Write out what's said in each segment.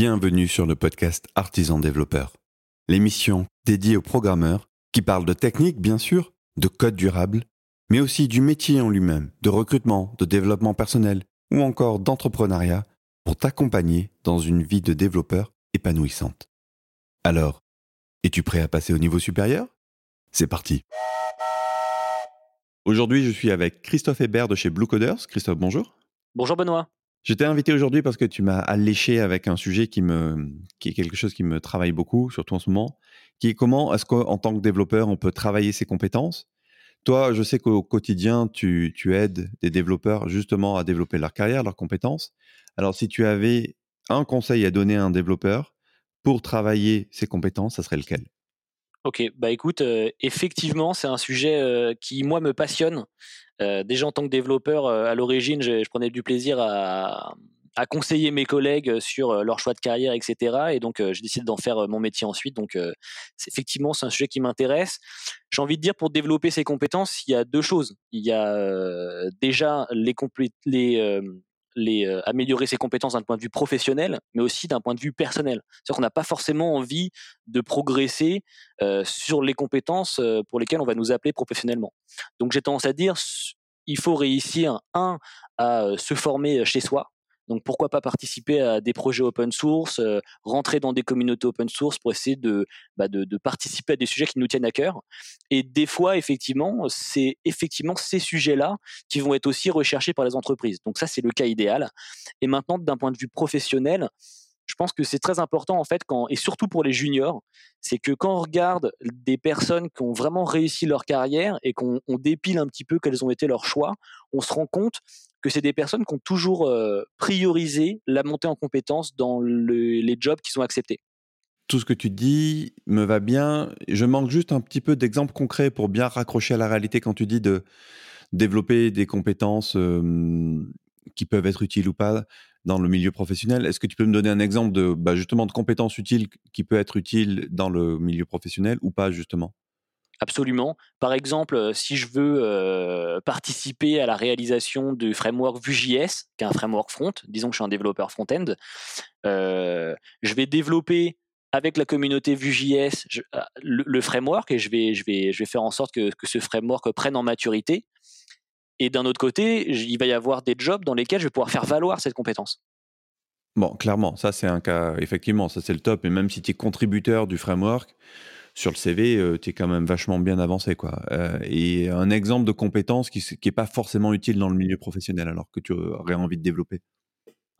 Bienvenue sur le podcast Artisan Développeur, l'émission dédiée aux programmeurs qui parlent de technique, bien sûr, de code durable, mais aussi du métier en lui-même, de recrutement, de développement personnel ou encore d'entrepreneuriat pour t'accompagner dans une vie de développeur épanouissante. Alors, es-tu prêt à passer au niveau supérieur? C'est parti Aujourd'hui, je suis avec Christophe Hébert de chez Blue Coders. Christophe, bonjour. Bonjour Benoît. Je t'ai invité aujourd'hui parce que tu m'as alléché avec un sujet qui est quelque chose qui me travaille beaucoup, surtout en ce moment, qui est comment est-ce qu'en tant que développeur, on peut travailler ses compétences. Toi, je sais qu'au quotidien, tu, tu aides des développeurs justement à développer leur carrière, leurs compétences. Alors, si tu avais un conseil à donner à un développeur pour travailler ses compétences, ça serait lequel? Ok, bah écoute, euh, effectivement, c'est un sujet euh, qui, moi, me passionne. Euh, déjà en tant que développeur, à l'origine, je, je, prenais du plaisir à, à, conseiller mes collègues sur leur choix de carrière, etc. Et donc, j'ai décidé d'en faire mon métier ensuite. Donc, effectivement, c'est un sujet qui m'intéresse. J'ai envie de dire, pour développer ses compétences, il y a deux choses. Il y a déjà les, les euh, améliorer ses compétences d'un point de vue professionnel, mais aussi d'un point de vue personnel. C'est-à-dire qu'on n'a pas forcément envie de progresser euh, sur les compétences euh, pour lesquelles on va nous appeler professionnellement. Donc j'ai tendance à dire, il faut réussir, un, à se former chez soi, donc pourquoi pas participer à des projets open source, euh, rentrer dans des communautés open source pour essayer de, bah de, de, participer à des sujets qui nous tiennent à cœur. Et des fois, effectivement, c'est effectivement ces sujets-là qui vont être aussi recherchés par les entreprises. Donc ça, c'est le cas idéal. Et maintenant, d'un point de vue professionnel, je pense que c'est très important en fait et surtout pour les juniors, c'est que quand on regarde des personnes qui ont vraiment réussi leur carrière et qu'on dépile un petit peu quels ont été leurs choix, on se rend compte que c'est des personnes qui ont toujours euh, priorisé la montée en compétences dans le, les jobs qu'ils ont acceptés. Tout ce que tu dis me va bien. Je manque juste un petit peu d'exemples concrets pour bien raccrocher à la réalité quand tu dis de développer des compétences euh, qui peuvent être utiles ou pas dans le milieu professionnel. Est-ce que tu peux me donner un exemple de bah, justement de compétences utiles qui peut être utile dans le milieu professionnel ou pas justement? Absolument. Par exemple, euh, si je veux euh, participer à la réalisation du framework Vue.js, qui est un framework front, disons que je suis un développeur front-end, euh, je vais développer avec la communauté Vue.js le, le, framework et je vais, je, vais, je vais faire en sorte que, que ce framework prenne en maturité. Et d'un autre côté, il va y avoir des jobs dans lesquels je vais pouvoir faire valoir cette compétence. Bon, clairement, ça c'est un cas, effectivement, ça c'est le top. Et même si tu es contributeur du framework, sur le CV, euh, tu es quand même vachement bien avancé. Quoi. Euh, et un exemple de compétence qui n'est pas forcément utile dans le milieu professionnel, alors que tu aurais envie de développer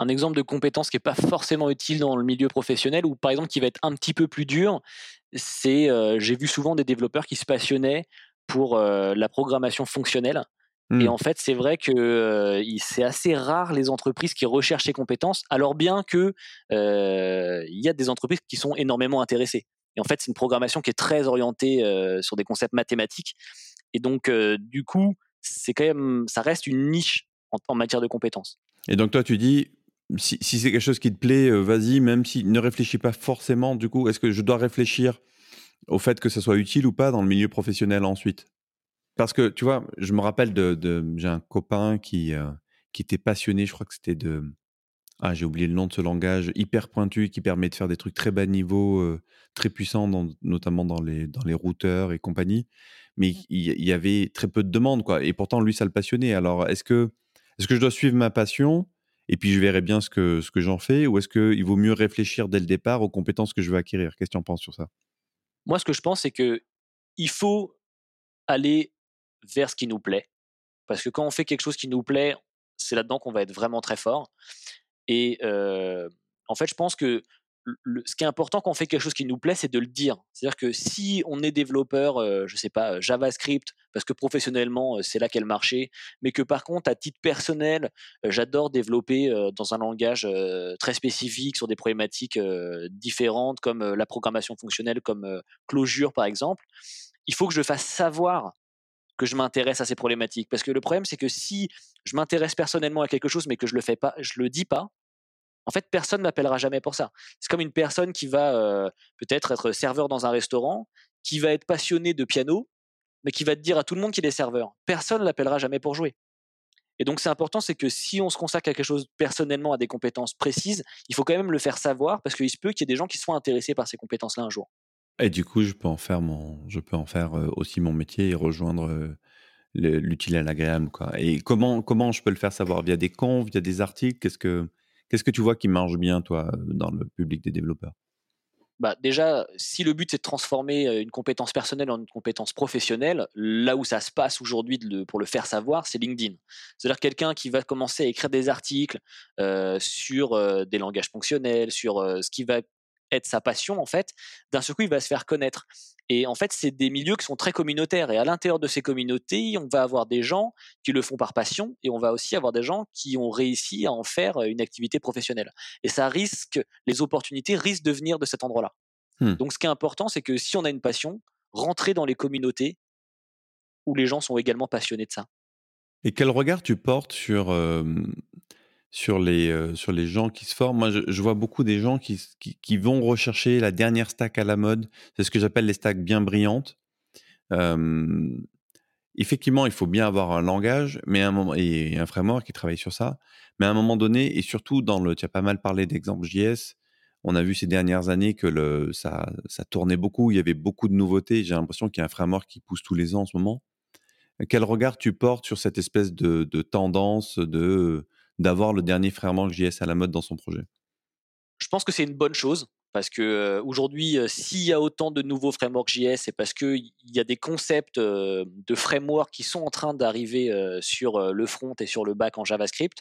un exemple de compétence qui n'est pas forcément utile dans le milieu professionnel ou par exemple qui va être un petit peu plus dur, c'est euh, j'ai vu souvent des développeurs qui se passionnaient pour la programmation fonctionnelle. Et mmh. en fait, c'est vrai que c'est assez rare les entreprises qui recherchent ces compétences, alors bien que il y a des entreprises qui sont énormément intéressées. Et en fait, c'est une programmation qui est très orientée euh, sur des concepts mathématiques. Et donc, du coup, c'est quand même, ça reste une niche en, matière de compétences. Et donc, toi, tu dis, si, c'est quelque chose qui te plaît, vas-y, même si ne réfléchis pas forcément, du coup, est-ce que je dois réfléchir au fait que ça soit utile ou pas dans le milieu professionnel ensuite? Parce que, tu vois, je me rappelle de, j'ai un copain qui, qui était passionné, je crois que c'était de, ah, j'ai oublié le nom de ce langage hyper pointu qui permet de faire des trucs très bas niveau, euh, très puissants, notamment dans les, dans les routeurs et compagnie. Mais mmh. il y, avait très peu de demandes, quoi. Et pourtant, lui, ça le passionnait. Alors, est-ce que, est que je dois suivre ma passion et puis je verrai bien ce que, ce que j'en fais ou est-ce qu'il vaut mieux réfléchir dès le départ aux compétences que je veux acquérir? Qu'est-ce que tu en penses sur ça? Moi, ce que je pense, c'est que il faut aller vers ce qui nous plaît. Parce que quand on fait quelque chose qui nous plaît, c'est là-dedans qu'on va être vraiment très fort. Et en fait, je pense que ce qui est important quand on fait quelque chose qui nous plaît, c'est de le dire. C'est-à-dire que si on est développeur, je sais pas, JavaScript, parce que professionnellement, c'est là qu'est le marché, mais que par contre, à titre personnel, j'adore développer dans un langage très spécifique sur des problématiques différentes, comme la programmation fonctionnelle, comme Clojure par exemple, il faut que je fasse savoir que je m'intéresse à ces problématiques. Parce que le problème, c'est que si je m'intéresse personnellement à quelque chose, mais que je le fais pas, je le dis pas, en fait, personne m'appellera jamais pour ça. C'est comme une personne qui va euh, peut-être être serveur dans un restaurant, qui va être passionné de piano, mais qui va te dire à tout le monde qu'il est serveur. Personne l'appellera jamais pour jouer. Et donc c'est important, c'est que si on se consacre à quelque chose personnellement, à des compétences précises, il faut quand même le faire savoir parce qu'il se peut qu'il y ait des gens qui soient intéressés par ces compétences-là un jour. Et du coup, je peux en faire mon, je peux en faire euh, aussi mon métier et rejoindre euh, l'utile à l'agréable. Et comment, comment je peux le faire savoir? Via des confs, via des articles? Qu'est-ce que, que tu vois qui marche bien, toi, dans le public des développeurs? Bah déjà, si le but c'est de transformer une compétence personnelle en une compétence professionnelle, là où ça se passe aujourd'hui pour le faire savoir, c'est LinkedIn. C'est-à-dire quelqu'un qui va commencer à écrire des articles sur des langages fonctionnels, sur ce qui va être sa passion en fait, d'un seul coup il va se faire connaître. Et en fait, c'est des milieux qui sont très communautaires. Et à l'intérieur de ces communautés, on va avoir des gens qui le font par passion, et on va aussi avoir des gens qui ont réussi à en faire une activité professionnelle. Et ça risque, les opportunités risquent de venir de cet endroit-là. Mmh. Donc, ce qui est important, c'est que si on a une passion, rentrer dans les communautés où les gens sont également passionnés de ça. Et quel regard tu portes sur sur les, euh, sur les gens qui se forment. Moi, je, vois beaucoup des gens qui, qui, vont rechercher la dernière stack à la mode. C'est ce que j'appelle les stacks bien brillantes. effectivement, il faut bien avoir un langage mais un moment, et un framework qui travaille sur ça. Mais à un moment donné, et surtout dans le, tu as pas mal parlé d'exemple JS, on a vu ces dernières années que le, ça, ça tournait beaucoup, il y avait beaucoup de nouveautés. J'ai l'impression qu'il y a un framework qui pousse tous les ans en ce moment. Quel regard tu portes sur cette espèce de, de tendance de d'avoir le dernier framework JS à la mode dans son projet? Je pense que c'est une bonne chose parce que aujourd'hui, s'il y a autant de nouveaux frameworks JS, c'est parce qu'il y a des concepts de framework qui sont en train d'arriver sur le front et sur le back en JavaScript.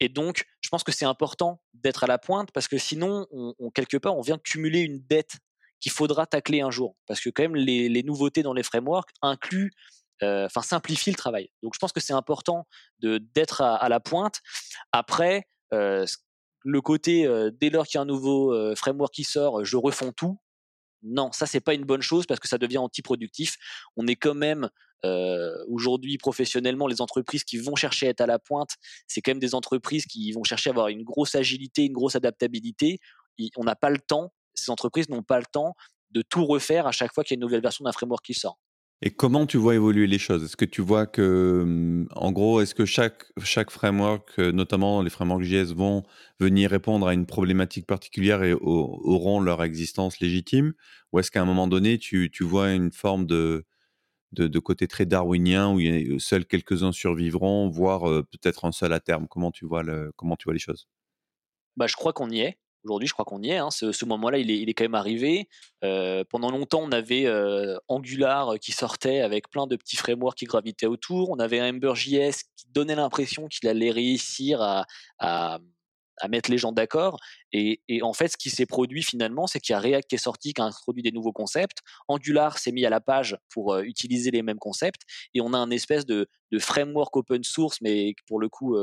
Et donc, je pense que c'est important d'être à la pointe parce que sinon, on, quelque part, on vient cumuler une dette qu'il faudra tacler un jour. Parce que quand même, les, les nouveautés dans les frameworks incluent euh, enfin simplifie le travail. Donc je pense que c'est important d'être à, la pointe. Après, euh, le côté euh, dès lors qu'il y a un nouveau framework qui sort, je refonds tout. Non, ça c'est pas une bonne chose parce que ça devient antiproductif. On est quand même aujourd'hui professionnellement les entreprises qui vont chercher à être à la pointe, c'est quand même des entreprises qui vont chercher à avoir une grosse agilité, une grosse adaptabilité. on n'a pas le temps, ces entreprises n'ont pas le temps de tout refaire à chaque fois qu'il y a une nouvelle version d'un framework qui sort. Et comment tu vois évoluer les choses? Est-ce que tu vois que, hum, en gros, est-ce que chaque, chaque framework, euh, notamment les frameworks JS, vont venir répondre à une problématique particulière et auront leur existence légitime? Ou est-ce qu'à un moment donné, tu, tu, vois une forme de, de, côté très darwinien où il seuls quelques-uns survivront, voire euh, peut-être un seul à terme? Comment tu, vois le, comment tu vois les choses? Bah, Je crois qu'on y est. Aujourd'hui, je crois qu'on y est. Hein. Ce, moment-là, il est, quand même arrivé. Euh, pendant longtemps, on avait euh, Angular qui sortait avec plein de petits frameworks qui gravitaient autour. On avait Ember.js qui donnait l'impression qu'il allait réussir à, mettre les gens d'accord. Et, en fait, ce qui s'est produit finalement, c'est qu'il y a React qui est sorti, qui a introduit des nouveaux concepts. Angular s'est mis à la page pour euh, utiliser les mêmes concepts. Et on a un espèce de, framework open source, mais pour le coup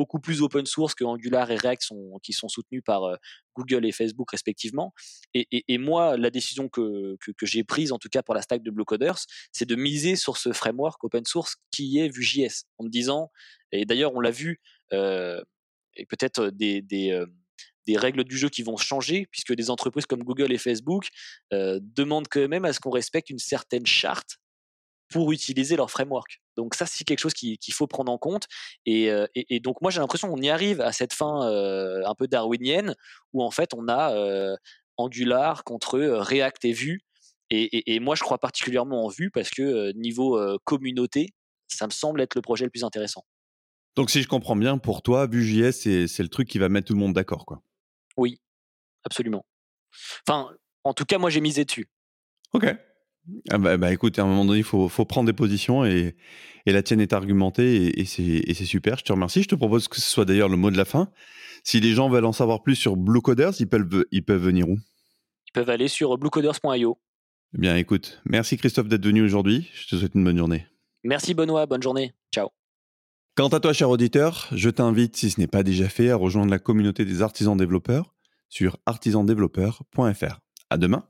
beaucoup plus open source que Angular et React qui sont soutenus par euh, Google et Facebook respectivement. Et, moi, la décision que, j'ai prise, en tout cas pour la stack de Blue Coders, c'est de miser sur ce framework open source qui est Vue.js, en me disant, et d'ailleurs on l'a vu, euh, et peut-être euh, des, règles du jeu qui vont changer, puisque des entreprises comme Google et Facebook demandent quand même à ce qu'on respecte une certaine charte pour utiliser leur framework. Donc ça, c'est quelque chose qu'il faut prendre en compte. Euh, et, donc moi, j'ai l'impression qu'on y arrive à cette fin euh, un peu darwinienne, où en fait, on a euh, Angular contre React et Vue. Et, moi, je crois particulièrement en Vue parce que niveau communauté, ça me semble être le projet le plus intéressant. Donc si je comprends bien, pour toi, Vue.js, c'est le truc qui va mettre tout le monde d'accord, quoi. Oui, absolument. Enfin, en tout cas, moi, j'ai misé dessus. Ok. Ah bah, bah, écoute, à un moment donné, il faut, faut, prendre des positions et, et, la tienne est argumentée et, et c'est super. Je te remercie. Je te propose que ce soit d'ailleurs le mot de la fin. Si les gens veulent en savoir plus sur Blue Coders, ils peuvent, ils peuvent venir où? Ils peuvent aller sur bluecoders.io. Eh bien, écoute, merci Christophe d'être venu aujourd'hui. Je te souhaite une bonne journée. Merci Benoît, bonne journée. Ciao. Quant à toi, cher auditeur, je t'invite, si ce n'est pas déjà fait, à rejoindre la communauté des artisans développeurs sur artisandéveloppeurs.fr. À demain.